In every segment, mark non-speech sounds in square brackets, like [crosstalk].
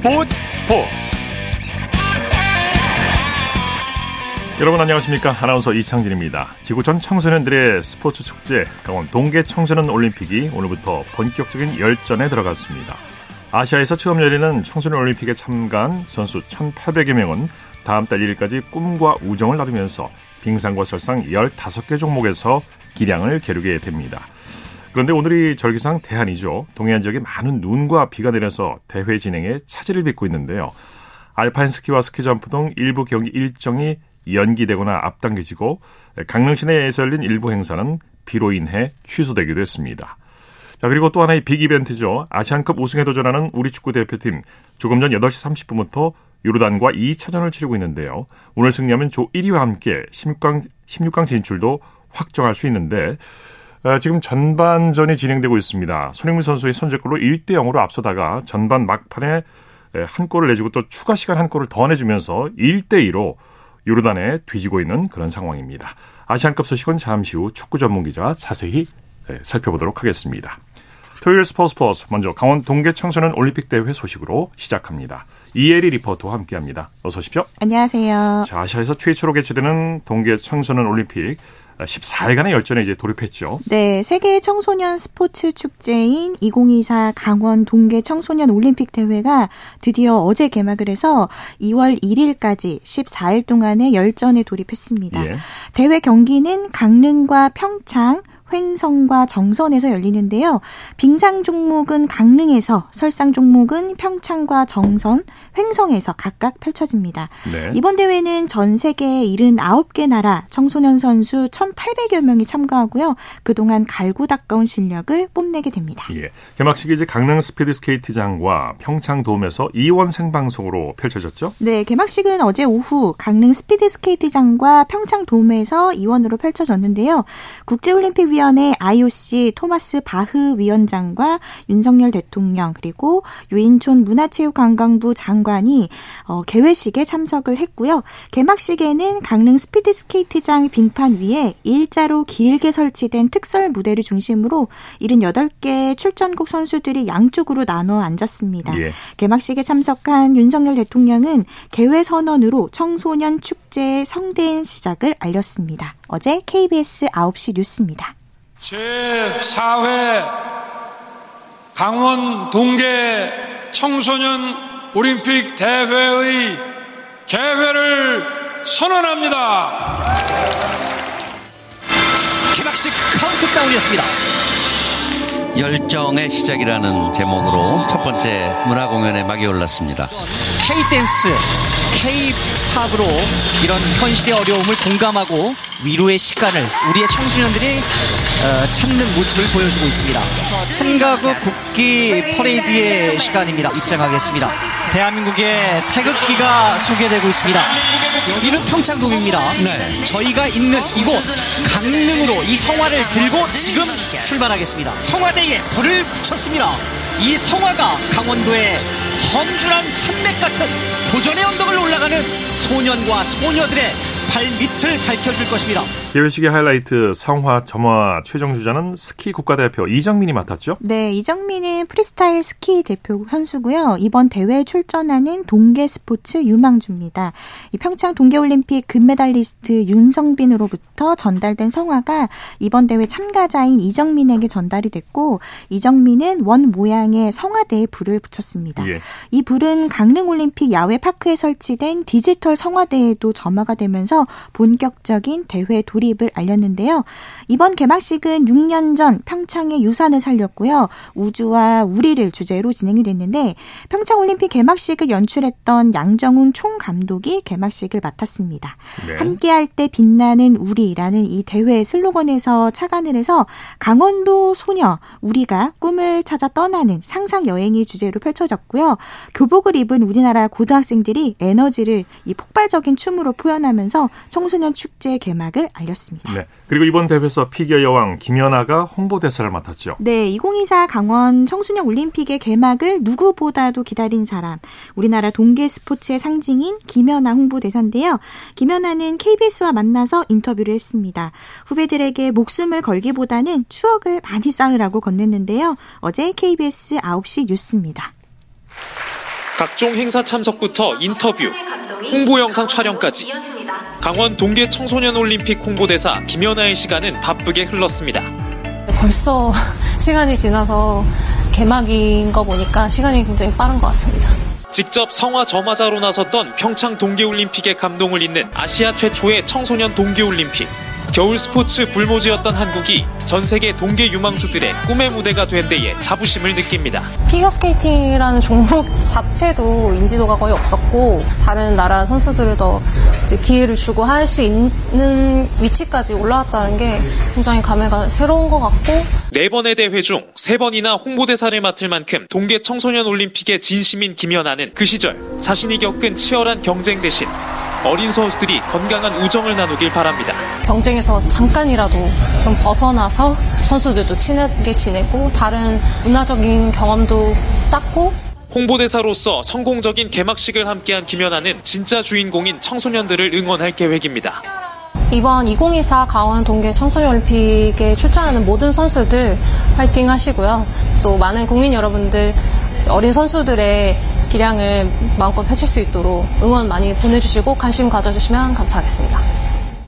스포츠 스포츠. 여러분 안녕하십니까? 아나운서 이창진입니다. 지구촌 청소년들의 스포츠 축제 강원 동계 청소년 올림픽이 오늘부터 본격적인 열전에 들어갔습니다. 아시아에서 처음 열리는 청소년 올림픽에 참가한 선수 1,800여 명은 다음 달 1일까지 꿈과 우정을 나누면서 빙상과 설상 15개 종목에서 기량을 겨루게 됩니다. 그런데 오늘이 절기상 대한이죠. 동해안 지역에 많은 눈과 비가 내려서 대회 진행에 차질을 빚고 있는데요. 알파인 스키와 스키 점프 등 일부 경기 일정이 연기되거나 앞당겨지고 강릉 시내에서 열린 일부 행사는 비로 인해 취소되기도 했습니다. 자, 그리고 또 하나의 빅 이벤트죠. 아시안컵 우승에 도전하는 우리 축구 대표팀 조금 전 8시 30분부터 요르단과 2차전을 치르고 있는데요. 오늘 승리하면 조 1위와 함께 16강, 16강 진출도 확정할 수 있는데 어, 지금 전반전이 진행되고 있습니다. 손흥민 선수의 선제골로 1대 0으로 앞서다가 전반 막판에 한 골을 내주고 또 추가 시간 한 골을 더 내주면서 1대 2로 요르단에 뒤지고 있는 그런 상황입니다. 아시안컵 소식은 잠시 후 축구 전문 기자와 자세히 살펴보도록 하겠습니다. 토요일 스포츠 스포츠 먼저 강원 동계 청소년 올림픽 대회 소식으로 시작합니다. 이혜리 리포터와 함께합니다. 어서 오십시오. 안녕하세요. 자, 아시아에서 최초로 개최되는 동계 청소년 올림픽 14일간의 열전에 이제 돌입했죠. 네, 세계 청소년 스포츠 축제인 2024 강원 동계 청소년 올림픽 대회가 드디어 어제 개막을 해서 2월 1일까지 14일 동안의 열전에 돌입했습니다. 예. 대회 경기는 강릉과 평창, 횡성과 정선에서 열리는데요. 빙상 종목은 강릉에서, 설상 종목은 평창과 정선, 횡성에서 각각 펼쳐집니다. 네. 이번 대회는 전 세계 79개 나라 청소년 선수 1,800여 명이 참가하고요. 그동안 갈고 닦아온 실력을 뽐내게 됩니다. 예. 개막식이 이제 강릉 스피드 스케이트장과 평창 돔에서 이원 생방송으로 펼쳐졌죠? 네, 개막식은 어제 오후 강릉 스피드 스케이트장과 평창 돔에서 이원으로 펼쳐졌는데요. 국제올림픽 위원 회 IOC 토마스 바흐 위원장과 윤석열 대통령 그리고 유인촌 문화체육관광부 장관이 어, 개회식에 참석을 했고요. 개막식에는 강릉 스피드 스케이트장 빙판 위에 일자로 길게 설치된 특설 무대를 중심으로 78개 출전국 선수들이 양쪽으로 나눠 앉았습니다. 예. 개막식에 참석한 윤석열 대통령은 개회 선언으로 청소년 축제의 성대한 시작을 알렸습니다. 어제 KBS 9시 뉴스입니다. 제4회 강원 동계 청소년 올림픽 대회의 개회를 선언합니다. 개막식 카운트다운이었습니다. 열정의 시작이라는 제목으로 첫 번째 문화 공연에 막이 올랐습니다. K-댄스, K-팝으로 이런 현실의 어려움을 공감하고 위로의 시간을 우리의 청소년들이 어, 찾는 모습을 보여주고 있습니다. 천가국 국기 퍼레이드의 시간입니다. 입장하겠습니다. 대한민국의 태극기가 소개되고 있습니다. 여기는 평창 돔입니다. 네. 저희가 있는 이곳 강릉으로 이 성화를 들고 지금 출발하겠습니다. 성화대에 불을 붙였습니다. 이 성화가 강원도의 험준한 산맥 같은 도전의 언덕을 올라가는 소년과 소녀들의 발 밑을 밝혀줄 것입니다. 개회식의 하이라이트 성화 점화 최종 주자는 스키 국가대표 이정민이 맡았죠? 네, 이정민은 프리스타일 스키 대표 선수고요. 이번 대회에 출전하는 동계 스포츠 유망주입니다. 이 평창 동계올림픽 금메달리스트 윤성빈으로부터 전달된 성화가 이번 대회 참가자인 이정민에게 전달이 됐고 이정민은 원 모양의 성화대에 불을 붙였습니다. 예. 이 불은 강릉올림픽 야외 파크에 설치된 디지털 성화대에도 점화가 되면서 본격적인 대회 돌입 을 알렸는데요. 이번 개막식은 6년 전 평창의 유산을 살렸고요. 우주와 우리를 주제로 진행이 됐는데 평창올림픽 개막식을 연출했던 양정훈 총감독이 개막식을 맡았습니다. 네. 함께할 때 빛나는 우리라는 이 대회 슬로건에서 착안을 해서 강원도 소녀 우리가 꿈을 찾아 떠나는 상상 여행이 주제로 펼쳐졌고요. 교복을 입은 우리나라 고등학생들이 에너지를 이 폭발적인 춤으로 표현하면서 청소년 축제 개막을 알렸습니다. 네. 그리고 이번 대회에서 피겨 여왕 김연아가 홍보대사를 맡았죠. 네. 2024 강원 청소년 올림픽의 개막을 누구보다도 기다린 사람. 우리나라 동계 스포츠의 상징인 김연아 홍보대사인데요. 김연아는 KBS와 만나서 인터뷰를 했습니다. 후배들에게 목숨을 걸기보다는 추억을 많이 쌓으라고 건넸는데요. 어제 KBS 9시 뉴스입니다. 각종 행사 참석부터 인터뷰, 홍보 영상 촬영까지 강원 동계 청소년 올림픽 홍보대사 김연아의 시간은 바쁘게 흘렀습니다. 벌써 [laughs] 시간이 지나서 개막인 거 보니까 시간이 굉장히 빠른 것 같습니다. 직접 성화 점화자로 나섰던 평창 동계올림픽의 감동을 잇는 아시아 최초의 청소년 동계올림픽. 겨울 스포츠 불모지였던 한국이 전 세계 동계 유망주들의 꿈의 무대가 된 데에 자부심을 느낍니다. 피겨스케이팅이라는 종목 자체도 인지도가 거의 없었고 다른 나라 선수들을 더 기회를 주고 할 수 있는 위치까지 올라왔다는 게 굉장히 감회가 새로운 것 같고 네 번의 대회 중 세 번이나 홍보대사를 맡을 만큼 동계 청소년 올림픽의 진심인 김연아는 그 시절 자신이 겪은 치열한 경쟁 대신 어린 선수들이 건강한 우정을 나누길 바랍니다. 경쟁에서 잠깐이라도 좀 벗어나서 선수들도 친하게 지내고 다른 문화적인 경험도 쌓고 홍보대사로서 성공적인 개막식을 함께한 김연아는 진짜 주인공인 청소년들을 응원할 계획입니다. 이번 2024 강원 동계 청소년 올림픽에 출전하는 모든 선수들 파이팅 하시고요. 또 많은 국민 여러분들 어린 선수들의 기량을 마음껏 펼칠 수 있도록 응원 많이 보내주시고 관심 가져주시면 감사하겠습니다.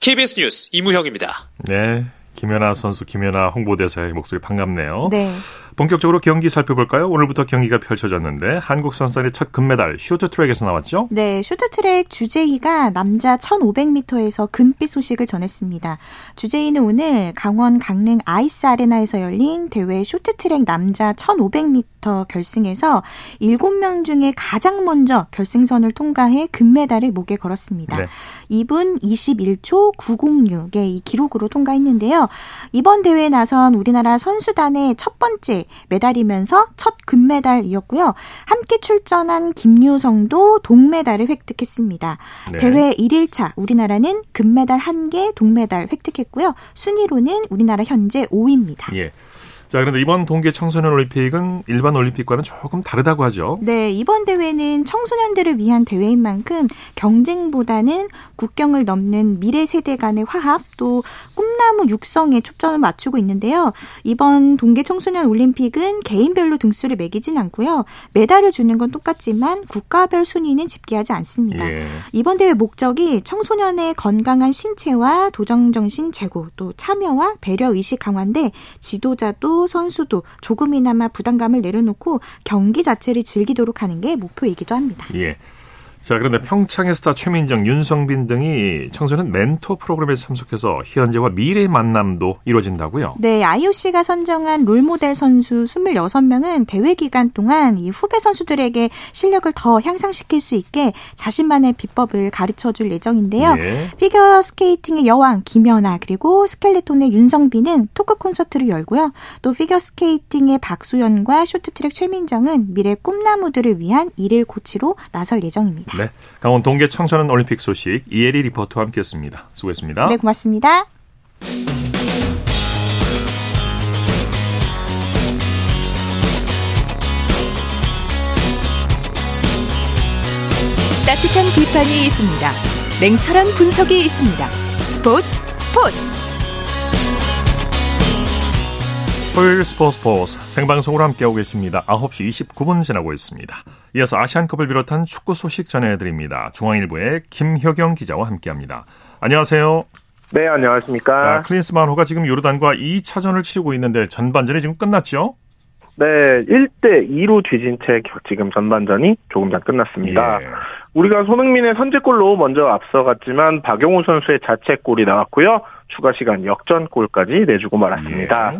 KBS 뉴스 이무형입니다. 네. 김연아 선수, 김연아 홍보대사의 목소리 반갑네요. 네. 본격적으로 경기 살펴볼까요? 오늘부터 경기가 펼쳐졌는데 한국 선수단의 첫 금메달 쇼트트랙에서 나왔죠? 네, 쇼트트랙 주재희가 남자 1500m에서 금빛 소식을 전했습니다. 주재희는 오늘 강원 강릉 아이스 아레나에서 열린 대회 쇼트트랙 남자 1500m 결승에서 7명 중에 가장 먼저 결승선을 통과해 금메달을 목에 걸었습니다. 네. 2분 21초 906의 이 기록으로 통과했는데요. 이번 대회에 나선 우리나라 선수단의 첫 번째 메달이면서 첫 금메달이었고요. 함께 출전한 김유성도 동메달을 획득했습니다. 네. 대회 1일차 우리나라는 금메달 1개, 동메달 획득했고요. 순위로는 우리나라 현재 5위입니다. 예. 자, 그런데 이번 동계 청소년 올림픽은 일반 올림픽과는 조금 다르다고 하죠. 네, 이번 대회는 청소년들을 위한 대회인 만큼 경쟁보다는 국경을 넘는 미래 세대 간의 화합 또 꿈나무 육성에 초점을 맞추고 있는데요. 이번 동계 청소년 올림픽은 개인별로 등수를 매기진 않고요. 메달을 주는 건 똑같지만 국가별 순위는 집계하지 않습니다. 예. 이번 대회 목적이 청소년의 건강한 신체와 도정 정신 제고 또 참여와 배려 의식 강화인데 지도자도 선수도 조금이나마 부담감을 내려놓고 경기 자체를 즐기도록 하는 게 목표이기도 합니다. 예. 자, 그런데 평창의 스타 최민정, 윤성빈 등이 청소년 멘토 프로그램에 참석해서 현재와 미래의 만남도 이루어진다고요? 네, IOC가 선정한 롤모델 선수 26명은 대회 기간 동안 이 후배 선수들에게 실력을 더 향상시킬 수 있게 자신만의 비법을 가르쳐 줄 예정인데요. 예. 피겨 스케이팅의 여왕 김연아 그리고 스켈레톤의 윤성빈은 토크 콘서트를 열고요. 또 피겨 스케이팅의 박소연과 쇼트트랙 최민정은 미래 꿈나무들을 위한 일일 코치로 나설 예정입니다. 네. 강원 동계 청소년 올림픽 소식 이혜리 리포터와 함께했습니다. 수고했습니다. 네, 고맙습니다. 따뜻한 비판이 있습니다. 냉철한 분석이 있습니다. 스포츠 스포츠 토요일 스포츠 스포츠 생방송으로 함께하고 계십니다. 9시 29분 지나고 있습니다. 이어서 아시안컵을 비롯한 축구 소식 전해드립니다. 중앙일보의 김효경 기자와 함께합니다. 안녕하세요. 네, 안녕하십니까. 자, 클린스만호가 지금 요르단과 2차전을 치르고 있는데 전반전이 지금 끝났죠? 네, 1대 2로 뒤진 채 지금 전반전이 조금 전 끝났습니다. 예. 우리가 손흥민의 선제골로 먼저 앞서갔지만 박용우 선수의 자책골이 나왔고요. 추가 시간 역전골까지 내주고 말았습니다. 예.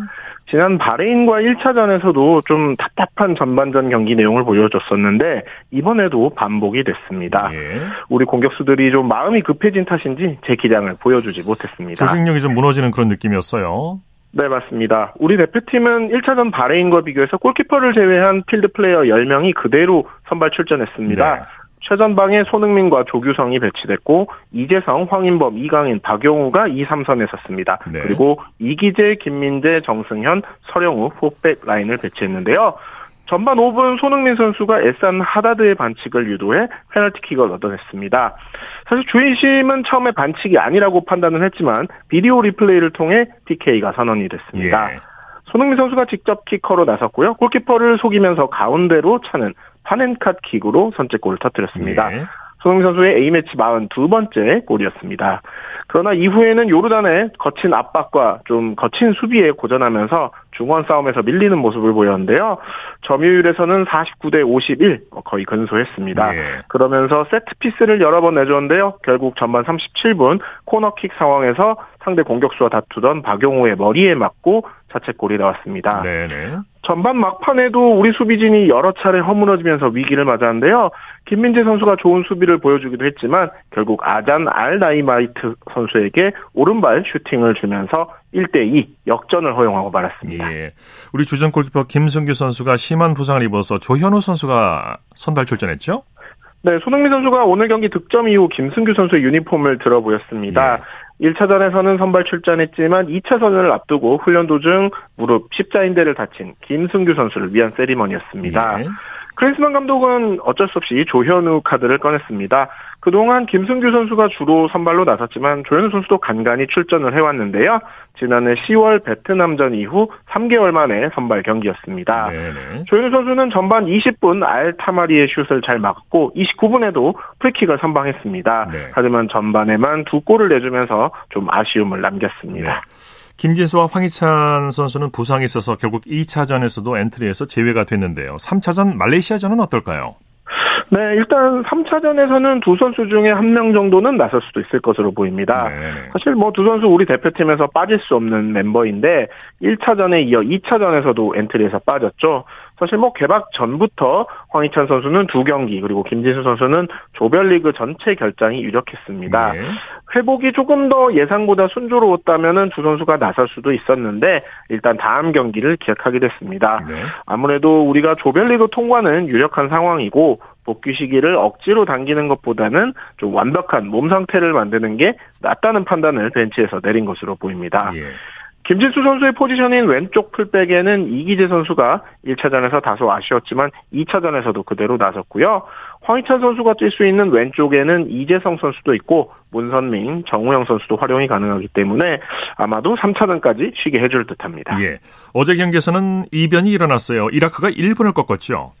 지난 바레인과 1차전에서도 좀 답답한 전반전 경기 내용을 보여줬었는데 이번에도 반복이 됐습니다. 예. 우리 공격수들이 좀 마음이 급해진 탓인지 제 기량을 보여주지 못했습니다. 조직력이 좀 무너지는 그런 느낌이었어요. 네, 맞습니다. 우리 대표팀은 1차전 바레인과 비교해서 골키퍼를 제외한 필드 플레이어 10명이 그대로 선발 출전했습니다. 네. 최전방에 손흥민과 조규성이 배치됐고 이재성, 황인범, 이강인, 박용우가 2, 3선에 섰습니다. 네. 그리고 이기재, 김민재, 정승현, 서령우 포백 라인을 배치했는데요. 전반 5분 손흥민 선수가 에산 하다드의 반칙을 유도해 페널티킥을 얻어냈습니다. 사실 주인심은 처음에 반칙이 아니라고 판단을 했지만 비디오 리플레이를 통해 PK가 선언이 됐습니다. 예. 손흥민 선수가 직접 키커로 나섰고요. 골키퍼를 속이면서 가운데로 차는 파넨캇 킥으로 선제골을 터뜨렸습니다. 예. 손흥민 선수의 A매치 42번째 골이었습니다. 그러나 이후에는 요르단의 거친 압박과 좀 거친 수비에 고전하면서 중원 싸움에서 밀리는 모습을 보였는데요. 점유율에서는 49대 51 거의 근소했습니다. 예. 그러면서 세트 피스를 여러 번 내줬는데요. 결국 전반 37분 코너킥 상황에서 상대 공격수와 다투던 박용호의 머리에 맞고 자책골이 나왔습니다. 네네. 전반 막판에도 우리 수비진이 여러 차례 허물어지면서 위기를 맞았는데요. 김민재 선수가 좋은 수비를 보여주기도 했지만 결국 아잔 알 나이마이트 선수에게 오른발 슈팅을 주면서 1대2 역전을 허용하고 말았습니다. 예. 우리 주전 골키퍼 김승규 선수가 심한 부상을 입어서 조현우 선수가 선발 출전했죠? 네, 손흥민 선수가 오늘 경기 득점 이후 김승규 선수의 유니폼을 들어 보였습니다. 1차전에서는 선발 출전했지만 2차전을 앞두고 훈련 도중 무릎 십자인대를 다친 김승규 선수를 위한 세리머니였습니다. 예. 크리스만 감독은 어쩔 수 없이 조현우 카드를 꺼냈습니다. 그동안 김승규 선수가 주로 선발로 나섰지만 조현우 선수도 간간히 출전을 해왔는데요. 지난해 10월 베트남전 이후 3개월 만에 선발 경기였습니다. 네네. 조현우 선수는 전반 20분 알타마리의 슛을 잘 막았고 29분에도 프리킥을 선방했습니다. 네. 하지만 전반에만 두 골을 내주면서 좀 아쉬움을 남겼습니다. 김진수와 황희찬 선수는 부상이 있어서 결국 2차전에서도 엔트리에서 제외가 됐는데요. 3차전 말레이시아전은 어떨까요? 네, 일단 3차전에서는 두 선수 중에 한 명 정도는 나설 수도 있을 것으로 보입니다. 네. 사실 뭐 두 선수 우리 대표팀에서 빠질 수 없는 멤버인데 1차전에 이어 2차전에서도 엔트리에서 빠졌죠. 사실 뭐 개막 전부터 황희찬 선수는 두 경기 그리고 김진수 선수는 조별리그 전체 결장이 유력했습니다. 네. 회복이 조금 더 예상보다 순조로웠다면은 두 선수가 나설 수도 있었는데 일단 다음 경기를 기약하게 됐습니다. 네. 아무래도 우리가 조별리그 통과는 유력한 상황이고 복귀 시기를 억지로 당기는 것보다는 좀 완벽한 몸 상태를 만드는 게 낫다는 판단을 벤치에서 내린 것으로 보입니다. 예. 김진수 선수의 포지션인 왼쪽 풀백에는 이기재 선수가 1차전에서 다소 아쉬웠지만 2차전에서도 그대로 나섰고요. 황희찬 선수가 뛸 수 있는 왼쪽에는 이재성 선수도 있고 문선민, 정우영 선수도 활용이 가능하기 때문에 아마도 3차전까지 쉬게 해줄 듯합니다. 예. 어제 경기에서는 이변이 일어났어요. 이라크가 일본을 꺾었죠.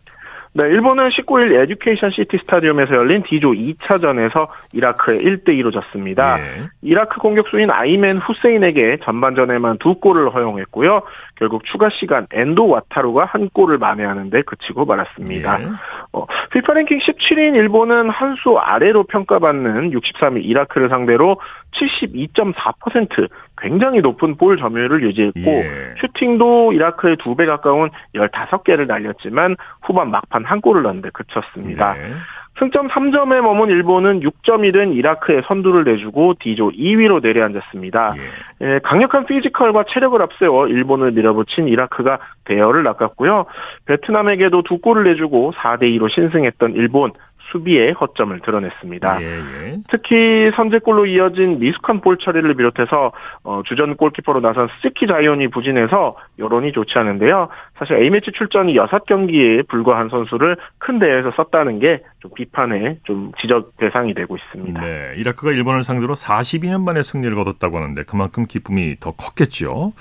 네, 일본은 19일 에듀케이션 시티 스타디움에서 열린 D조 2차전에서 이라크에 1대2로 졌습니다. 예. 이라크 공격수인 아이맨 후세인에게 전반전에만 두 골을 허용했고요. 결국 추가 시간 엔도 와타루가 한 골을 만회하는데 그치고 말았습니다. 예. 어, 피파 랭킹 17위인 일본은 한 수 아래로 평가받는 63위 이라크를 상대로 72.4% 굉장히 높은 볼 점유율을 유지했고 예. 슈팅도 이라크의 두 배 가까운 15개를 날렸지만 후반 막판 한 골을 넣는데 그쳤습니다. 네. 승점 3점에 머문 일본은 6점이 된 이라크에 선두를 내주고 D조 2위로 내려앉았습니다. 예. 예, 강력한 피지컬과 체력을 앞세워 일본을 밀어붙인 이라크가 대열을 낚았고요. 베트남에게도 두 골을 내주고 4대 2로 신승했던 일본 수비에 허점을 드러냈습니다. 예, 예. 특히 선제골로 이어진 미숙한 볼 처리를 비롯해서 어, 주전 골키퍼로 나선 스키 자이온이 부진해서 여론이 좋지 않은데요. 사실 A매치 출전이 6경기에 불과한 선수를 큰 대회에서 썼다는 게 좀 비판의 좀 지적 대상이 되고 있습니다. 네. 이라크가 일본을 상대로 42년 만에 승리를 거뒀다고 하는데 그만큼 기쁨이 더 컸겠죠.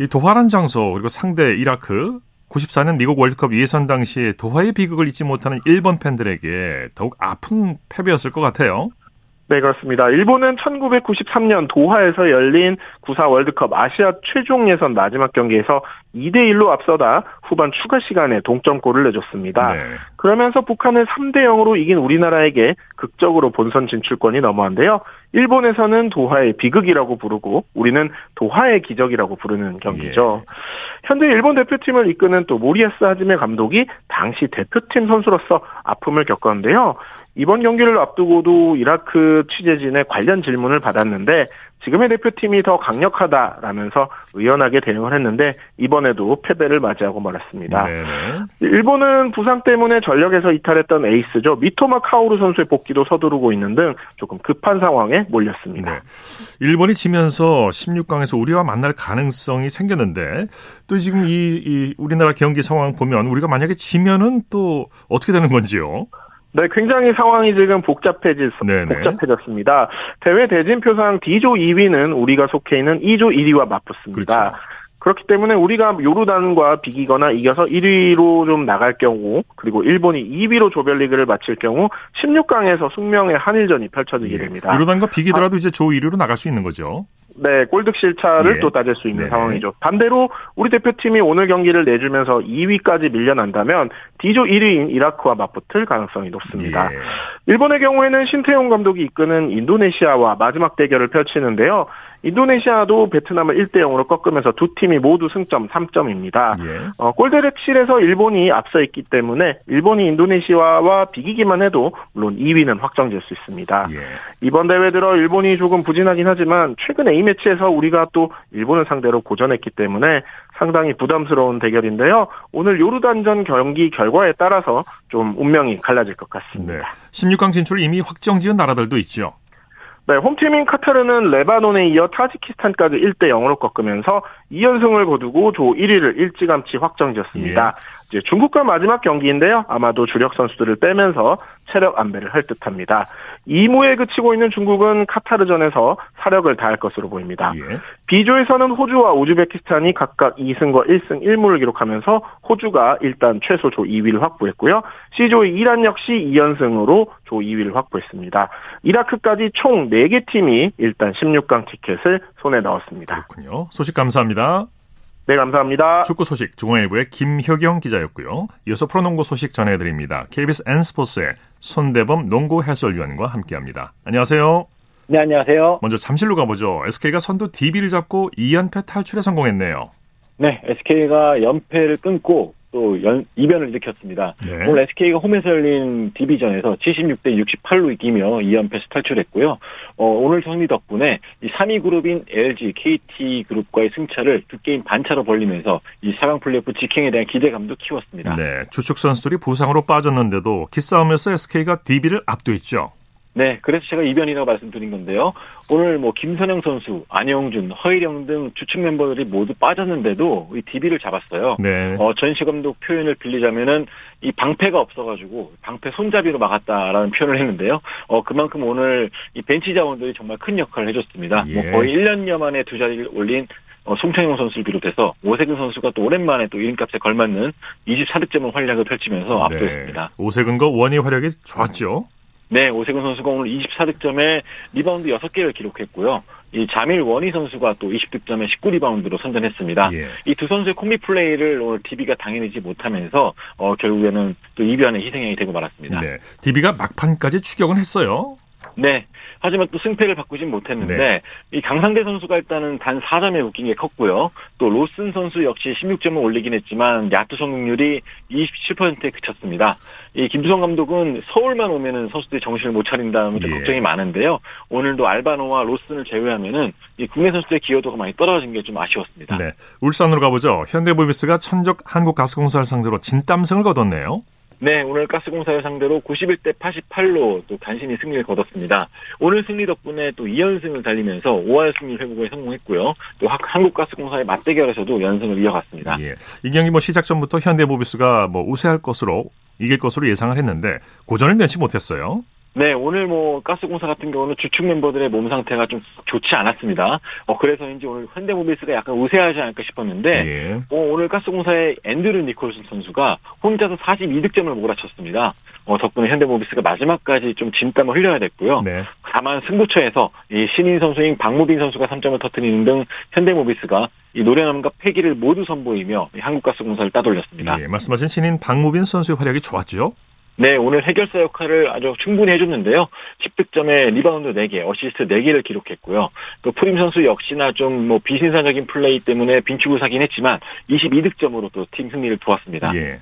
이 도하란 장소 그리고 상대 이라크 94년 미국 월드컵 예선 당시에 도하의 비극을 잊지 못하는 일본 팬들에게 더욱 아픈 패배였을 것 같아요. 네, 그렇습니다. 일본은 1993년 도하에서 열린 94 월드컵 아시아 최종 예선 마지막 경기에서 2대1로 앞서다 후반 추가 시간에 동점골을 내줬습니다. 네. 그러면서 북한을 3대 0으로 이긴 우리나라에게 극적으로 본선 진출권이 넘어왔는데요. 일본에서는 도하의 비극이라고 부르고 우리는 도하의 기적이라고 부르는 경기죠. 현재 일본 대표팀을 이끄는 또 모리아스 하지메 감독이 당시 대표팀 선수로서 아픔을 겪었는데요. 이번 경기를 앞두고도 이라크 취재진의 관련 질문을 받았는데 지금의 대표팀이 더 강력하다라면서 의연하게 대응을 했는데 이번에도 패배를 맞이하고 말았습니다. 네. 일본은 부상 때문에 전력에서 이탈했던 에이스죠. 미토마 카오루 선수의 복귀도 서두르고 있는 등 조금 급한 상황에 몰렸습니다. 네. 일본이 지면서 16강에서 우리와 만날 가능성이 생겼는데 또 지금 이, 이 우리나라 경기 상황 보면 우리가 만약에 지면은 또 어떻게 되는 건지요? 네, 굉장히 상황이 지금 복잡해지, 네네. 복잡해졌습니다. 대회 대진표상 D조 2위는 우리가 속해 있는 2조 1위와 맞붙습니다. 그렇죠. 그렇기 때문에 우리가 요르단과 비기거나 이겨서 1위로 좀 나갈 경우 그리고 일본이 2위로 조별리그를 마칠 경우 16강에서 숙명의 한일전이 펼쳐지게 됩니다. 요르단과 비기더라도 아, 이제 조 1위로 나갈 수 있는 거죠. 네, 골득 실 차를 예. 또 따질 수 있는 네 상황이죠. 반대로 우리 대표팀이 오늘 경기를 내주면서 2위까지 밀려난다면 D조 1위인 이라크와 맞붙을 가능성이 높습니다. 예. 일본의 경우에는 신태용 감독이 이끄는 인도네시아와 마지막 대결을 펼치는데요. 인도네시아도 베트남을 1대 0으로 꺾으면서 두 팀이 모두 승점 3점입니다. 예. 어, 골대랩실에서 일본이 앞서 있기 때문에 일본이 인도네시아와 비기기만 해도 물론 2위는 확정될 수 있습니다. 예. 이번 대회 들어 일본이 조금 부진하긴 하지만 최근 A매치에서 우리가 또 일본을 상대로 고전했기 때문에 상당히 부담스러운 대결인데요. 오늘 요르단전 경기 결과에 따라서 좀 운명이 갈라질 것 같습니다. 네. 16강 진출 이미 확정 지은 나라들도 있죠. 네, 홈팀인 카타르는 레바논에 이어 타지키스탄까지 1대 0으로 꺾으면서 2연승을 거두고 조 1위를 일찌감치 확정지었습니다. 예. 이제 중국과 마지막 경기인데요. 아마도 주력 선수들을 빼면서 체력 안배를 할 듯합니다. 2무에 그치고 있는 중국은 카타르전에서 사력을 다할 것으로 보입니다. 예. B조에서는 호주와 우즈베키스탄이 각각 2승과 1승 1무를 기록하면서 호주가 일단 최소 조 2위를 확보했고요. C조의 이란 역시 2연승으로 조 2위를 확보했습니다. 이라크까지 총 4개 팀이 일단 16강 티켓을 손에 넣었습니다. 그렇군요. 소식 감사합니다. 네, 감사합니다. 축구 소식 중앙일보의 김효경 기자였고요. 이어서 프로농구 소식 전해드립니다. KBS N스포츠의 손대범 농구 해설위원과 함께합니다. 안녕하세요. 네, 안녕하세요. 먼저 잠실로 가보죠. SK가 선두 DB를 잡고 2연패 탈출에 성공했네요. 네, SK가 연패를 끊고 또 연, 이변을 일으켰습니다. 네. 오늘 SK가 홈에서 열린 디비전에서 76대 68로 이기며 2연패에서 탈출했고요. 어, 오늘 승리 덕분에 이 3위 그룹인 LG, KT 그룹과의 승차를 두 게임 반차로 벌리면서 이 4강 플레이오프 직행에 대한 기대감도 키웠습니다. 네, 주축 선수들이 부상으로 빠졌는데도 기싸움에서 SK가 DB를 압도했죠. 네, 그래서 제가 이변이라고 말씀드린 건데요. 오늘 뭐 김선영 선수, 안영준, 허일영 등 주축 멤버들이 모두 빠졌는데도 이 DB를 잡았어요. 네. 어, 전시 감독 표현을 빌리자면은 이 방패가 없어가지고 방패 손잡이로 막았다라는 표현을 했는데요. 어, 그만큼 오늘 이 벤치 자원들이 정말 큰 역할을 해줬습니다. 뭐 예. 뭐 거의 1년여 만에 두 자리를 올린 어, 송창용 선수를 비롯해서 오세근 선수가 또 오랜만에 또 이름값에 걸맞는 24득점을 활약을 펼치면서 네. 압도했습니다. 오세근과 워니 활약이 좋았죠. 네, 오세근 선수가 오늘 24득점에 리바운드 6개를 기록했고요. 이 자밀 워니 선수가 또 20득점에 19리바운드로 선전했습니다. 예. 이 두 선수의 콤비 플레이를 오늘 DB가 당해내지 못하면서 어, 결국에는 또 이변의 희생양이 되고 말았습니다. 네. DB가 막판까지 추격은 했어요. 네. 하지만 또 승패를 바꾸진 못했는데 네. 이 강상대 선수가 일단은 단 4점에 웃긴 게 컸고요. 또 로슨 선수 역시 16점을 올리긴 했지만 야투 성공률이 27%에 그쳤습니다. 이 김두성 감독은 서울만 오면은 선수들이 정신을 못 차린다는 예. 걱정이 많은데요. 오늘도 알바노와 로슨을 제외하면은 이 국내 선수들의 기여도가 많이 떨어진 게 좀 아쉬웠습니다. 네. 울산으로 가보죠. 현대모비스가 천적 한국가스공사를 상대로 진땀승을 거뒀네요. 네, 오늘 가스공사를 상대로 91대 88로 또 간신히 승리를 거뒀습니다. 오늘 승리 덕분에 또 2연승을 달리면서 5할 승리 회복에 성공했고요. 또 한국가스공사의 맞대결에서도 연승을 이어갔습니다. 예. 이 경기 뭐 시작 전부터 현대모비스가 뭐 우세할 것으로 이길 것으로 예상을 했는데 고전을 면치 못했어요. 네, 오늘 뭐 가스공사 같은 경우는 주축 멤버들의 몸 상태가 좀 좋지 않았습니다. 어 그래서인지 오늘 현대모비스가 약간 우세하지 않을까 싶었는데 예. 어, 오늘 가스공사의 앤드류 니콜슨 선수가 혼자서 42득점을 몰아쳤습니다. 어, 덕분에 현대모비스가 마지막까지 좀 진땀을 흘려야 됐고요. 네. 다만 승부처에서 이 신인 선수인 박무빈 선수가 3점을 터뜨리는 등 현대모비스가 이 노련함과 패기를 모두 선보이며 한국가스공사를 따돌렸습니다. 예, 말씀하신 신인 박무빈 선수의 활약이 좋았죠? 네, 오늘 해결사 역할을 아주 충분히 해줬는데요. 10득점에 리바운드 4개, 어시스트 4개를 기록했고요. 또 프림 선수 역시나 좀 뭐 비신사적인 플레이 때문에 빈축을 사긴 했지만 22득점으로 또 팀 승리를 도왔습니다. 예.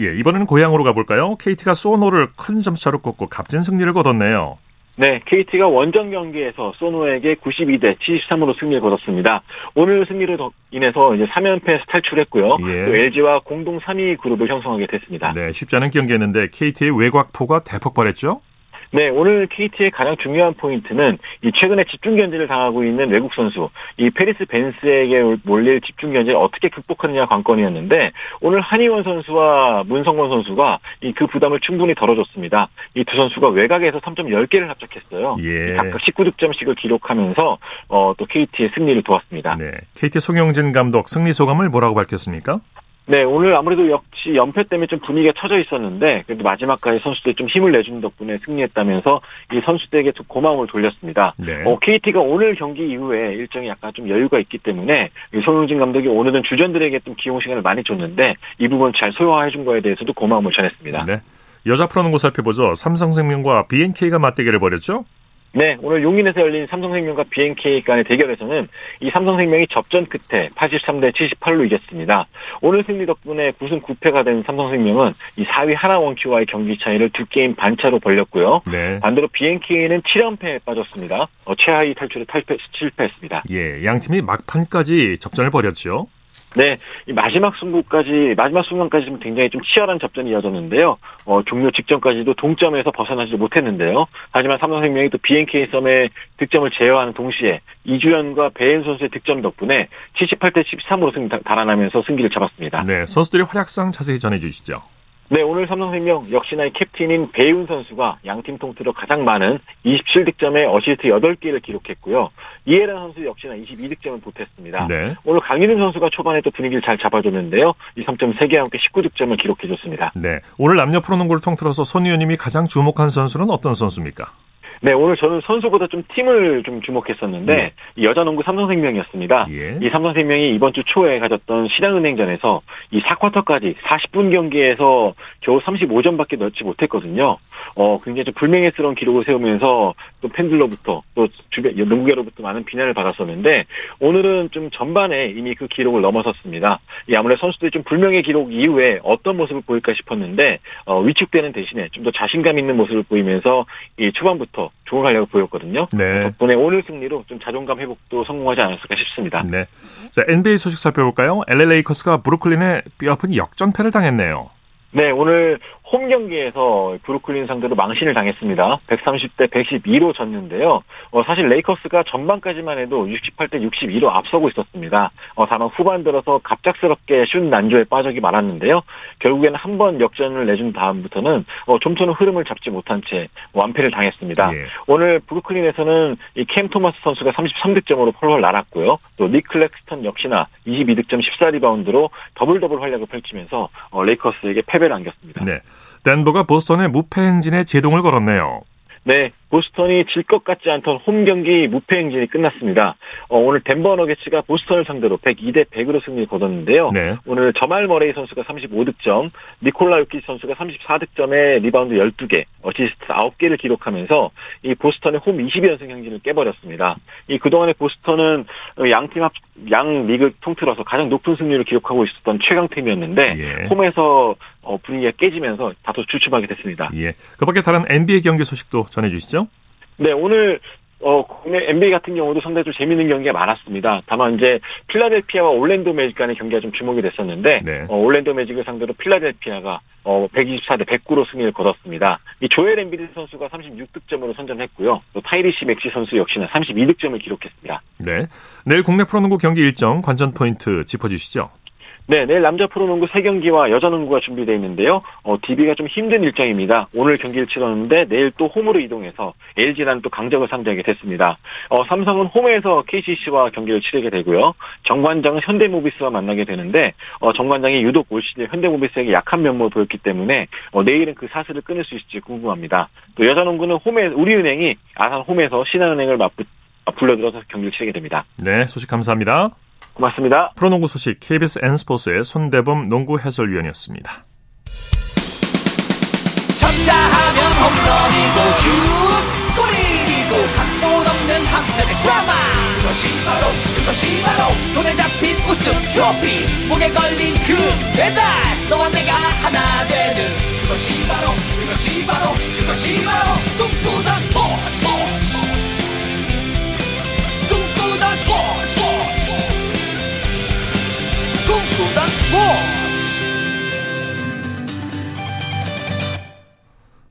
예, 이번에는 고향으로 가볼까요? KT가 소노를 큰 점차로 꺾고 값진 승리를 거뒀네요. 네, KT가 원정 경기에서 소노에게 92대 73으로 승리를 거뒀습니다. 오늘 승리로 인해서 이제 3연패에서 탈출했고요. 예. 또 LG와 공동 3위 그룹을 형성하게 됐습니다. 네, 쉽지 않은 경기였는데 KT의 외곽포가 대폭발했죠? 네, 오늘 KT의 가장 중요한 포인트는 이 최근에 집중 견제를 당하고 있는 외국 선수 이 페리스 벤스에게 몰릴 집중 견제를 어떻게 극복하느냐 관건이었는데 오늘 한희원 선수와 문성권 선수가 이 그 부담을 충분히 덜어줬습니다. 이 두 선수가 외곽에서 3점 10개를 합작했어요. 예. 각각 19득점씩을 기록하면서 어, 또 KT의 승리를 도왔습니다. 네, KT 송영진 감독 승리 소감을 뭐라고 밝혔습니까? 네, 오늘 아무래도 역시 연패 때문에 좀 분위기가 처져 있었는데 그래도 마지막까지 선수들이 좀 힘을 내준 덕분에 승리했다면서 이 선수들에게 좀 고마움을 돌렸습니다. 네. 어, KT가 오늘 경기 이후에 일정이 약간 좀 여유가 있기 때문에 손흥진 감독이 오늘은 주전들에게 좀 기용 시간을 많이 줬는데 이 부분 잘 소화해 준 거에 대해서도 고마움을 전했습니다. 네. 여자 프로농구 살펴보죠. 삼성생명과 BNK가 맞대결을 벌였죠? 네, 오늘 용인에서 열린 삼성생명과 BNK 간의 대결에서는 이 삼성생명이 접전 끝에 83대 78로 이겼습니다. 오늘 승리 덕분에 9승 9패가 된 삼성생명은 이 4위 하나원큐와의 경기 차이를 두 게임 반차로 벌렸고요. 네. 반대로 BNK는 7연패에 빠졌습니다. 어, 최하위 탈출에 탈패, 실패했습니다. 예, 양 팀이 막판까지 접전을 벌였죠. 네, 이 마지막 승부까지 마지막 순간까지 좀 굉장히 좀 치열한 접전이 이어졌는데요. 어, 종료 직전까지도 동점에서 벗어나지 못했는데요. 하지만 삼성생명이 또 BNK 썸의 득점을 제어하는 동시에 이주연과 배현 선수의 득점 덕분에 78대 13으로 승 달아나면서 승기를 잡았습니다. 네, 선수들의 활약상 자세히 전해주시죠. 네, 오늘 삼성생명 역시나 캡틴인 배훈 선수가 양팀 통틀어 가장 많은 27득점에 어시스트 8개를 기록했고요. 이해란 선수 역시나 22득점을 보탰습니다. 네. 오늘 강민훈 선수가 초반에 또 분위기를 잘 잡아줬는데요. 이 3점 3개와 함께 19득점을 기록해줬습니다. 네, 오늘 남녀 프로농구를 통틀어서 손 위원님이 가장 주목한 선수는 어떤 선수입니까? 네, 오늘 저는 선수보다 좀 팀을 좀 주목했었는데 네. 여자 농구 삼성생명이었습니다. 예. 이 삼성생명이 이번 주 초에 가졌던 신한은행전에서 이 4쿼터까지 40분 경기에서 겨우 35점밖에 넣지 못했거든요. 어, 굉장히 좀 불명예스러운 기록을 세우면서 또 팬들로부터 또 주변 농구계로부터 많은 비난을 받았었는데 오늘은 좀 전반에 이미 그 기록을 넘어섰습니다. 이 아무래도 선수들이 좀 불명예 기록 이후에 어떤 모습을 보일까 싶었는데 어, 위축되는 대신에 좀 더 자신감 있는 모습을 보이면서 이 초반부터 좋은 활약을 보였거든요. 네. 덕분에 오늘 승리로 좀 자존감 회복도 성공하지 않았을까 싶습니다. 네. 자, NBA 소식 살펴볼까요? LA 레이커스가 브루클린에 뼈아픈 역전패를 당했네요. 네, 오늘 홈 경기에서 브루클린 상대로 망신을 당했습니다. 130대 112로 졌는데요. 어, 사실 레이커스가 전반까지만 해도 68대 62로 앞서고 있었습니다. 어, 다만 후반 들어서 갑작스럽게 슛 난조에 빠지고 말았는데요. 결국에는 한 번 역전을 내준 다음부터는 어, 좀처럼 흐름을 잡지 못한 채 완패를 당했습니다. 예. 오늘 브루클린에서는 이 캠 토마스 선수가 33득점으로 펄펄 날았고요. 또 닉 클랙스턴 역시나 22득점 14리바운드로 더블 더블 활약을 펼치면서 어, 레이커스에게 패배를 안겼습니다. 네. 덴버가 보스턴의 무패 행진에 제동을 걸었네요. 네, 보스턴이 질 것 같지 않던 홈 경기 무패 행진이 끝났습니다. 어, 오늘 덴버 너게츠가 보스턴을 상대로 102대 100으로 승리를 거뒀는데요. 네. 오늘 자말 머레이 선수가 35득점, 니콜라 요키치 선수가 34득점에 리바운드 12개, 어시스트 9개를 기록하면서 이 보스턴의 홈 20연승 행진을 깨버렸습니다. 이 그동안의 보스턴은 양팀 합, 양 리그 통틀어서 가장 높은 승률을 기록하고 있었던 최강팀이었는데 예. 홈에서 어, 분위기가 깨지면서 다소 주춤하게 됐습니다. 예. 그 밖에 다른 NBA 경기 소식도 전해주시죠. 네, 오늘 어, 국내 NBA 같은 경우도 상당히 좀 재밌는 경기가 많았습니다. 다만 이제 필라델피아와 올랜도 매직 간의 경기가 좀 주목이 됐었는데 네. 어, 올랜도 매직을 상대로 필라델피아가 어, 124대 109로 승리를 거뒀습니다. 이 조엘 엠비드 선수가 36득점으로 선전했고요. 또 타이리스 맥시 선수 역시나 32득점을 기록했습니다. 네. 내일 국내 프로농구 경기 일정 관전 포인트 짚어주시죠. 네, 내일 남자 프로농구 3경기와 여자 농구가 준비되어 있는데요. 어, DB가 좀 힘든 일정입니다. 오늘 경기를 치렀는데 내일 또 홈으로 이동해서 LG랑 또 강적을 상대하게 됐습니다. 어, 삼성은 홈에서 KCC와 경기를 치르게 되고요. 정관장은 현대모비스와 만나게 되는데 어, 정관장이 유독 올 시즌 현대모비스에게 약한 면모를 보였기 때문에 어, 내일은 그 사슬을 끊을 수 있을지 궁금합니다. 또 여자 농구는 홈에 우리은행이 아산 홈에서 신한은행을 맞붙 불러들어서 경기를 치르게 됩니다. 네, 소식 감사합니다. 고맙습니다. 프로농구 소식 KBS N스포츠의 손대범 농구 해설위원이었습니다. 쳤다 하면 홈런이고 슛 골이고 각본 없는 한편의 드라마 그것이 바로 그것이 바로 손에 잡힌 우승 트로피 목에 걸린 그 배달 너와 내가 하나 되는 그것이 바로 그것이 바로 그것이 바로 꿈꾸던 스포츠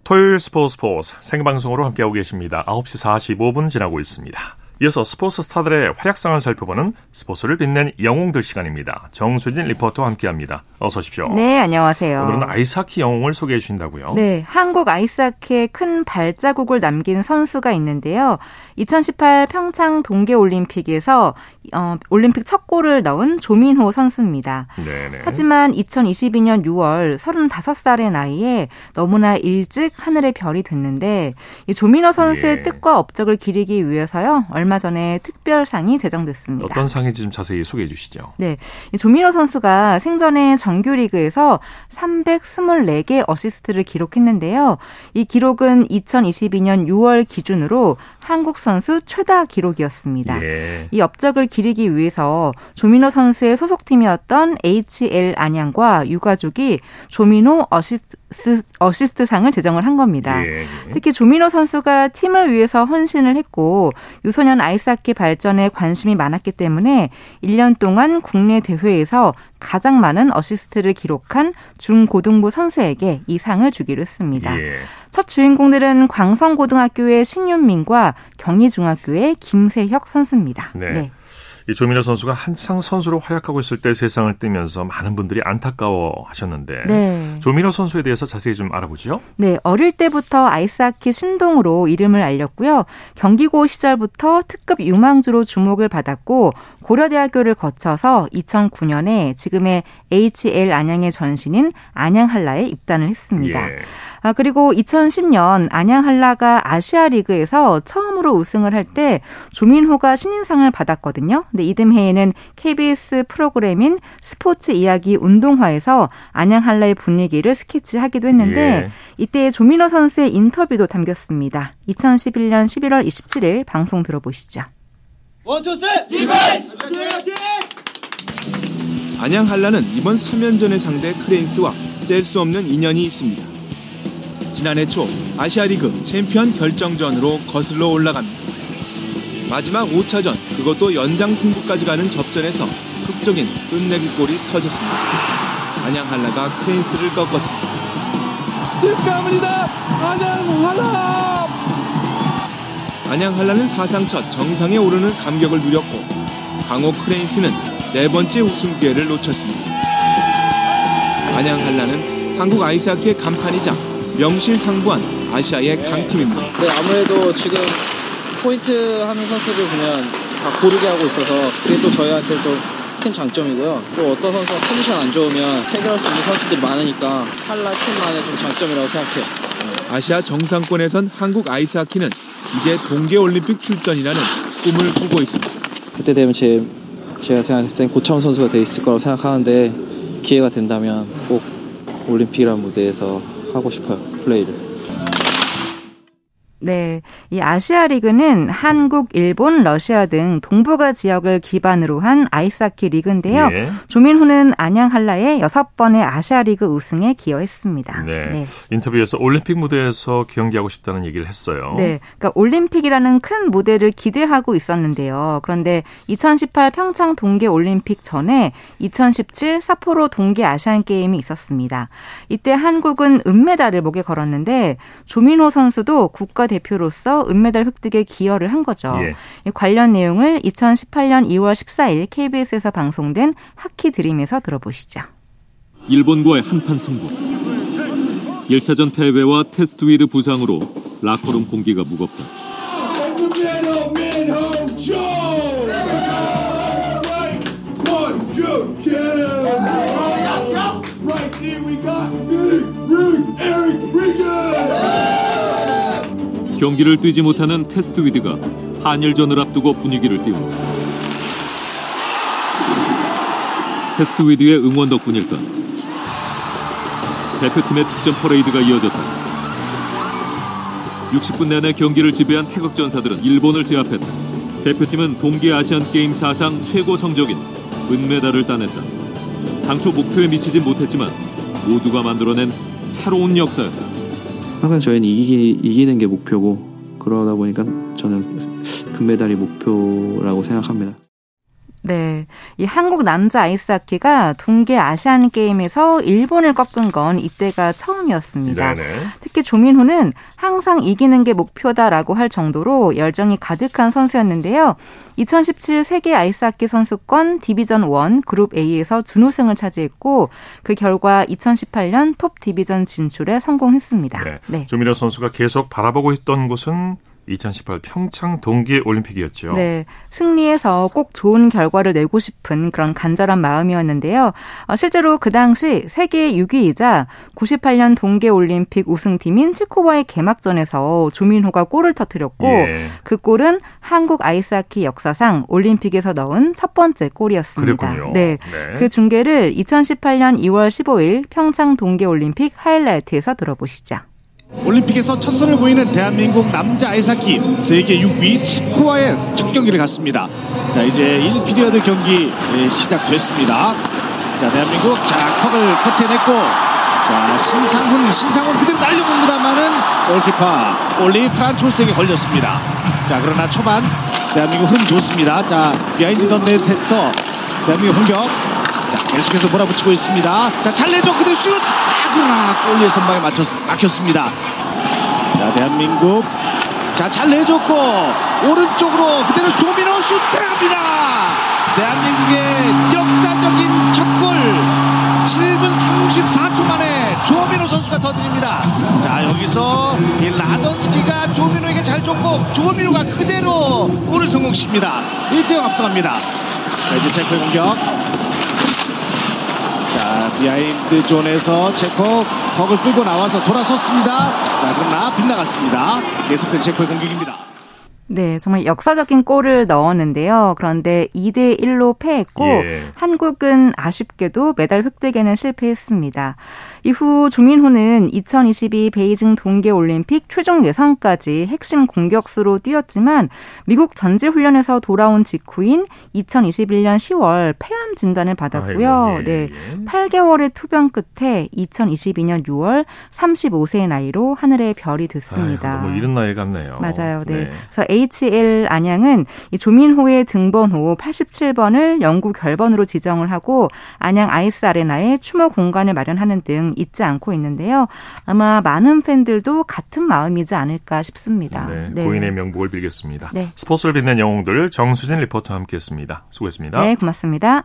토요일 스포츠 스포츠 생방송으로 함께하고 계십니다. 9시 45분 지나고 있습니다. 이어서 스포츠 스타들의 활약상을 살펴보는 스포츠를 빛낸 영웅들 시간입니다. 정수진 리포터와 함께합니다. 어서 오십시오. 네, 안녕하세요. 오늘은 아이스하키 영웅을 소개해 주신다고요? 네, 한국 아이스하키에 큰 발자국을 남긴 선수가 있는데요. 2018 평창 동계올림픽에서 어, 올림픽 첫 골을 넣은 조민호 선수입니다. 네네. 하지만 2022년 6월 35살의 나이에 너무나 일찍 하늘의 별이 됐는데 이 조민호 선수의 예. 뜻과 업적을 기리기 위해서요. 얼마 전에 특별상이 제정됐습니다. 어떤 상인지 좀 자세히 소개해 주시죠. 네. 이 조민호 선수가 생전에 정규리그에서 324개 어시스트를 기록했는데요. 이 기록은 2022년 6월 기준으로 한국 선수 최다 기록이었습니다. 예. 이 업적을 기리기 위해서 조민호 선수의 소속팀이었던 HL 안양과 유가족이 조민호 어시스트, 어시스트 상을 제정을 한 겁니다. 예. 특히 조민호 선수가 팀을 위해서 헌신을 했고 유소년 아이스하키 발전에 관심이 많았기 때문에 1년 동안 국내 대회에서 가장 많은 어시스트를 기록한 중고등부 선수에게 이 상을 주기로 했습니다. 예. 첫 주인공들은 광성고등학교의 신윤민과 경희중학교의 김세혁 선수입니다. 네. 네. 이 조민호 선수가 한창 선수로 활약하고 있을 때 세상을 뜨면서 많은 분들이 안타까워 하셨는데 네. 조민호 선수에 대해서 자세히 좀 알아보죠. 네, 어릴 때부터 아이스하키 신동으로 이름을 알렸고요. 경기고 시절부터 특급 유망주로 주목을 받았고 고려대학교를 거쳐서 2009년에 지금의 HL 안양의 전신인 안양한라에 입단을 했습니다. 예. 아, 그리고 2010년 안양 한라가 아시아 리그에서 처음으로 우승을 할 때 조민호가 신인상을 받았거든요. 근데 이듬 해에는 KBS 프로그램인 스포츠 이야기 운동화에서 안양 한라의 분위기를 스케치하기도 했는데 예. 이때 조민호 선수의 인터뷰도 담겼습니다. 2011년 11월 27일 방송 들어보시죠. 원투 디펜스! 안양 한라는 이번 3연전의 상대 크레인스와 뗄 수 없는 인연이 있습니다. 지난해 초 아시아리그 챔피언 결정전으로 거슬러 올라갑니다. 마지막 5차전 그것도 연장 승부까지 가는 접전에서 극적인 끝내기 골이 터졌습니다. 안양 한라가 크레인스를 꺾었습니다. 직감입니다. 안양 한라! 안양 한라는 사상 첫 정상에 오르는 감격을 누렸고 강호 크레인스는 네 번째 우승 기회를 놓쳤습니다. 안양 한라는 한국 아이스하키의 간판이자 명실상부한 아시아의 강팀입니다. 네, 아무래도 지금 포인트 하는 선수들 보면 다 고르게 하고 있어서 그게 또 저희한테 또 큰 장점이고요. 또 어떤 선수가 컨디션 안 좋으면 해결할 수 있는 선수들이 많으니까 한라 팀만의 좀 장점이라고 생각해요. 아시아 정상권에선 한국 아이스하키는 이제 동계올림픽 출전이라는 꿈을 꾸고 있습니다. 그때 되면 제, 제가 생각했을 땐 고창훈 선수가 돼 있을 거라고 생각하는데 기회가 된다면 꼭 올림픽이라는 무대에서 하고 싶어요. 플레이를. 네. 이 아시아 리그는 한국, 일본, 러시아 등 동북아 지역을 기반으로 한 아이스하키 리그인데요. 네. 조민호는 안양 한라의 여섯 번의 아시아 리그 우승에 기여했습니다. 네. 네. 인터뷰에서 올림픽 무대에서 경기하고 싶다는 얘기를 했어요. 네. 그러니까 올림픽이라는 큰 무대를 기대하고 있었는데요. 그런데 2018 평창 동계 올림픽 전에 2017 사포로 동계 아시안 게임이 있었습니다. 이때 한국은 은메달을 목에 걸었는데 조민호 선수도 국가 대표로서 은메달 획득에 기여를 한 거죠. 예. 관련 내용을 2018년 2월 14일 KBS에서 방송된 하키 드림에서 들어보시죠. 일본과의 한판 승부. 1차전 패배와 테스트위드 부상으로 라커룸 공기가 무겁다. 경기를 뛰지 못하는 테스트위드가 한일전을 앞두고 분위기를 띄운다. 테스트위드의 응원 덕분일까? 대표팀의 득점 퍼레이드가 이어졌다. 60분 내내 경기를 지배한 태극 전사들은 일본을 제압했다. 대표팀은 동계 아시안 게임 사상 최고 성적인 은메달을 따냈다. 당초 목표에 미치진 못했지만 모두가 만들어낸 새로운 역사였다. 항상 저희는 이기, 이기는 게 목표고 그러다 보니까 저는 금메달이 목표라고 생각합니다. 네. 이 한국 남자 아이스하키가 동계 아시안 게임에서 일본을 꺾은 건 이때가 처음이었습니다. 네네. 특히 조민호는 항상 이기는 게 목표다라고 할 정도로 열정이 가득한 선수였는데요. 2017 세계 아이스하키 선수권 디비전 1 그룹 A에서 준우승을 차지했고 그 결과 2018년 톱 디비전 진출에 성공했습니다. 네. 네. 조민호 선수가 계속 바라보고 있던 곳은 2018 평창 동계 올림픽이었죠. 네. 승리해서 꼭 좋은 결과를 내고 싶은 그런 간절한 마음이었는데요. 어, 실제로 그 당시 세계 6위이자 98년 동계 올림픽 우승팀인 체코와의 개막전에서 조민호가 골을 터뜨렸고 예. 그 골은 한국 아이스하키 역사상 올림픽에서 넣은 첫 번째 골이었습니다. 그랬군요. 네. 네. 그 중계를 2018년 2월 15일 평창 동계 올림픽 하이라이트에서 들어보시죠. 올림픽에서 첫 선을 보이는 대한민국 남자 아이스하키 세계 6위 체코와의 첫 경기를 갖습니다. 자 이제 1피리어드 경기 시작됐습니다. 자 대한민국 자 퍽을 커트해냈고 자 신상훈 신상훈 그대로 날려봅니다만은 골키퍼 올리 프란촐스에게 걸렸습니다. 자 그러나 초반 대한민국 흐름 좋습니다. 자 behind the net에서 대한민국 공격 자 계속해서 몰아붙이고 있습니다. 자 잘내줘 그대로 슛 그러나 골리의 선방에 맞췄, 막혔습니다. 자 대한민국 자 잘 내줬고 오른쪽으로 그대로 조민호 슛 들어갑니다. 대한민국의 역사적인 첫 골 7분 34초 만에 조민호 선수가 터드립니다. 자 여기서 이 라던스키가 조민호에게 잘 줬고 조민호가 그대로 골을 성공시킵니다. 1대0 앞서갑니다. 자 이제 체코의 공격 behind zone에서 체코 퍽을 끌고 나와서 돌아섰습니다. 자, 그러나 빗나갔습니다. 계속된 체코의 공격입니다. 네, 정말 역사적인 골을 넣었는데요. 그런데 2대 1로 패했고 예. 한국은 아쉽게도 메달 획득에는 실패했습니다. 이후 조민호는 2022 베이징 동계 올림픽 최종 예선까지 핵심 공격수로 뛰었지만 미국 전지 훈련에서 돌아온 직후인 2021년 10월 폐암 진단을 받았고요. 아이고, 예, 네. 8개월의 예. 투병 끝에 2022년 6월 35세의 나이로 하늘의 별이 됐습니다. 아이고, 너무 이른 나이 같네요. 맞아요. 네. 네. 그래서 HL 안양은 이 조민호의 등번호 87번을 영구 결번으로 지정을 하고 안양 아이스 아레나에 추모 공간을 마련하는 등 잊지 않고 있는데요. 아마 많은 팬들도 같은 마음이지 않을까 싶습니다. 네, 네. 고인의 명복을 빌겠습니다. 네. 스포츠를 빛낸 영웅들 정수진 리포터와 함께했습니다. 수고했습니다. 네, 고맙습니다.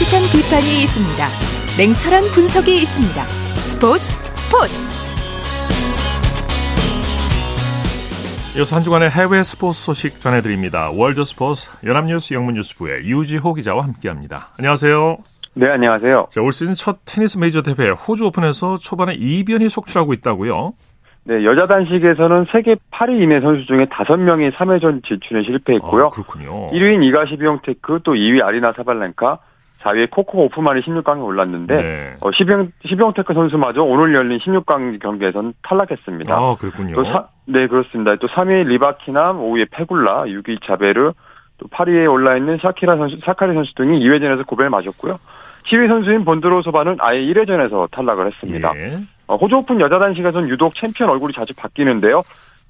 따뜻한 비판이 있습니다. 냉철한 분석이 있습니다. 스포츠 스포츠 이어서 한 주간의 해외 스포츠 소식 전해드립니다. 월드 스포츠 연합뉴스 영문뉴스부의 유지호 기자와 함께합니다. 안녕하세요. 네, 안녕하세요. 자, 올 시즌 첫 테니스 메이저 대회 호주 오픈에서 초반에 이변이 속출하고 있다고요? 네, 여자 단식에서는 세계 8위 이내 선수 중에 5명이 3회전 진출에 실패했고요. 아, 그렇군요. 1위인 이가 시비옹테크, 또 2위 아리나 사발렌카, 4위에 코코 고프만이 16강에 올랐는데 네. 어, 시비옹 시비옹테크 선수마저 오늘 열린 16강 경기에선 탈락했습니다. 아 그렇군요. 또 사, 네 그렇습니다. 또 3위 리바키나, 5위에 페굴라, 6위 자베르, 또 8위에 올라 있는 샤키라 선수, 사카리 선수 등이 2회전에서 고배를 맞았고요. 10위 선수인 본드로우쇼바는 아예 1회전에서 탈락을 했습니다. 예. 어, 호주 오픈 여자 단식에서는 유독 챔피언 얼굴이 자주 바뀌는데요.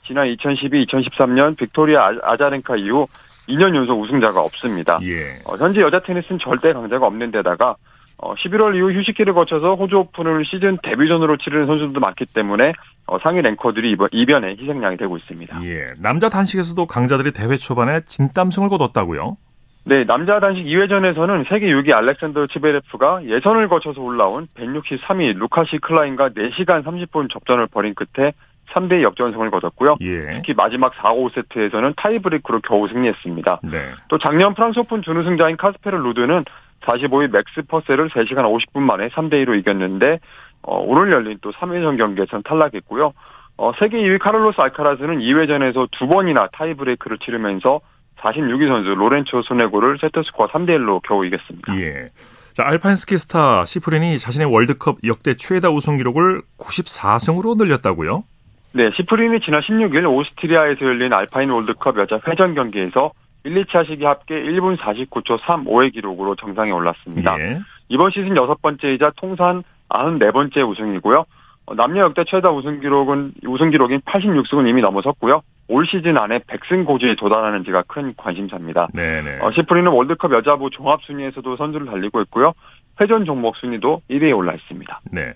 지난 2012, 2013년 빅토리아 아자렌카 이후 2년 연속 우승자가 없습니다. 예. 어, 현재 여자 테니스는 절대 강자가 없는 데다가 어, 11월 이후 휴식기를 거쳐서 호주 오픈을 시즌 데뷔전으로 치르는 선수들도 많기 때문에 어, 상위 랭커들이 이번, 이변의 희생양이 되고 있습니다. 예. 남자 단식에서도 강자들이 대회 초반에 진땀승을 거뒀다고요? 네, 남자 단식 2회전에서는 세계 6위 알렉산더 츠베레프가 예선을 거쳐서 올라온 163위 루카시 클라인과 4시간 30분 접전을 벌인 끝에 3대 역전승을 거뒀고요. 예. 특히 마지막 4, 5세트에서는 타이브레이크로 겨우 승리했습니다. 네. 또 작년 프랑스 오픈 준우승자인 카스페르 루드는 45위 맥스 퍼셀을 3시간 50분 만에 3대 2로 이겼는데 어, 오늘 열린 또 3회전 경기에서는 탈락했고요. 어, 세계 2위 카를로스 알카라스는 2회전에서 두 번이나 타이브레이크를 치르면서 46위 선수 로렌초 소네고를 세트스코어 3대 1로 겨우 이겼습니다. 예. 자, 알파인 스키 스타 시프린이 자신의 월드컵 역대 최다 우승 기록을 94승으로 늘렸다고요? 네, 시프린이 지난 16일 오스트리아에서 열린 알파인 월드컵 여자 회전 경기에서 1, 2차 시기 합계 1분 49초 35의 기록으로 정상에 올랐습니다. 예. 이번 시즌 여섯 번째이자 통산 94번째 우승이고요. 어, 남녀 역대 최다 우승 기록은 우승 기록인 86승은 이미 넘어섰고요. 올 시즌 안에 100승 고지에 도달하는지가 큰 관심사입니다. 네네. 어, 시프린은 월드컵 여자부 종합 순위에서도 선두를 달리고 있고요. 회전 종목 순위도 1위에 올라 있습니다. 네.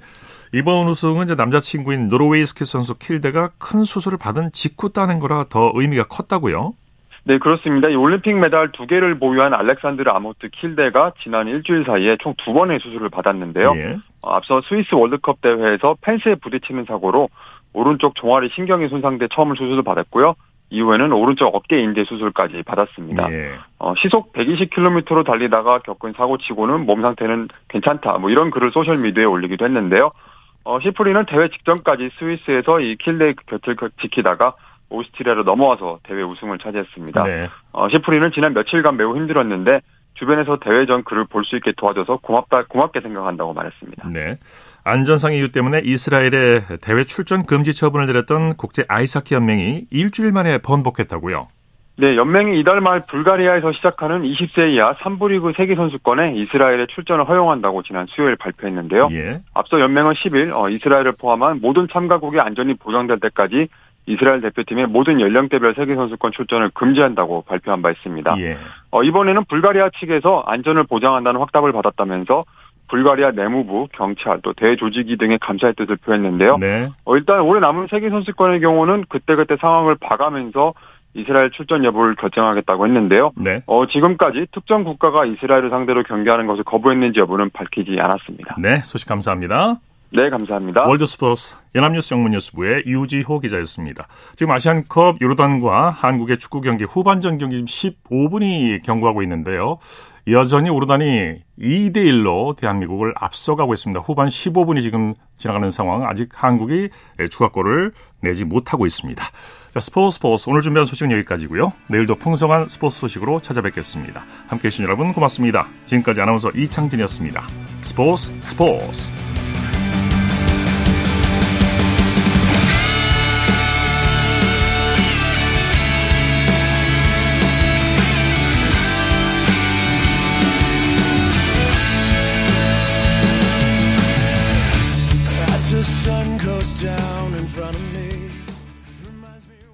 이번 우승은 이제 남자친구인 노르웨이 스키 선수 킬데가 큰 수술을 받은 직후 따낸 거라 더 의미가 컸다고요? 네, 그렇습니다. 이 올림픽 메달 두 개를 보유한 알렉산드르 아모트 킬데가 지난 일주일 사이에 총 두 번의 수술을 받았는데요. 예. 어, 앞서 스위스 월드컵 대회에서 펜스에 부딪히는 사고로 오른쪽 종아리 신경이 손상돼 처음 수술을 받았고요. 이후에는 오른쪽 어깨 인대 수술까지 받았습니다. 예. 어, 시속 120km로 달리다가 겪은 사고치고는 몸 상태는 괜찮다. 뭐 이런 글을 소셜 미디어에 올리기도 했는데요. 어, 시프린은 대회 직전까지 스위스에서 이 킬데 곁을 지키다가 오스트리아로 넘어와서 대회 우승을 차지했습니다. 네. 어, 시프린은 지난 며칠간 매우 힘들었는데 주변에서 대회 전 그를 볼수 있게 도와줘서 고맙다 고맙게 생각한다고 말했습니다. 네. 안전상 이유 때문에 이스라엘에 대회 출전 금지 처분을 내렸던 국제 아이스하키 연맹이 일주일 만에 번복했다고요. 네, 연맹이 이달 말 불가리아에서 시작하는 20세 이하 3부 리그 세계 선수권에 이스라엘의 출전을 허용한다고 지난 수요일 발표했는데요. 예. 앞서 연맹은 10일 어, 이스라엘을 포함한 모든 참가국의 안전이 보장될 때까지 이스라엘 대표팀의 모든 연령대별 세계 선수권 출전을 금지한다고 발표한 바 있습니다. 예. 어, 이번에는 불가리아 측에서 안전을 보장한다는 확답을 받았다면서 불가리아 내무부, 경찰, 또 대조직위 등의 감사의 뜻을 표했는데요. 네. 어, 일단 올해 남은 세계 선수권의 경우는 그때그때 상황을 봐가면서 이스라엘 출전 여부를 결정하겠다고 했는데요. 네. 어, 지금까지 특정 국가가 이스라엘을 상대로 경기하는 것을 거부했는지 여부는 밝히지 않았습니다. 네, 소식 감사합니다. 네, 감사합니다. 월드스포츠 연합뉴스 영문뉴스부의 유지호 기자였습니다. 지금 아시안컵 요르단과 한국의 축구 경기 후반전 경기 15분이 경과하고 있는데요. 여전히 오르단이 2대 1로 대한민국을 앞서가고 있습니다. 후반 15분이 지금 지나가는 상황 아직 한국이 추가골을 내지 못하고 있습니다. 자, 스포츠 스포츠 오늘 준비한 소식은 여기까지고요. 내일도 풍성한 스포츠 소식으로 찾아뵙겠습니다. 함께해 주신 여러분 고맙습니다. 지금까지 아나운서 이창진이었습니다. 스포츠 스포츠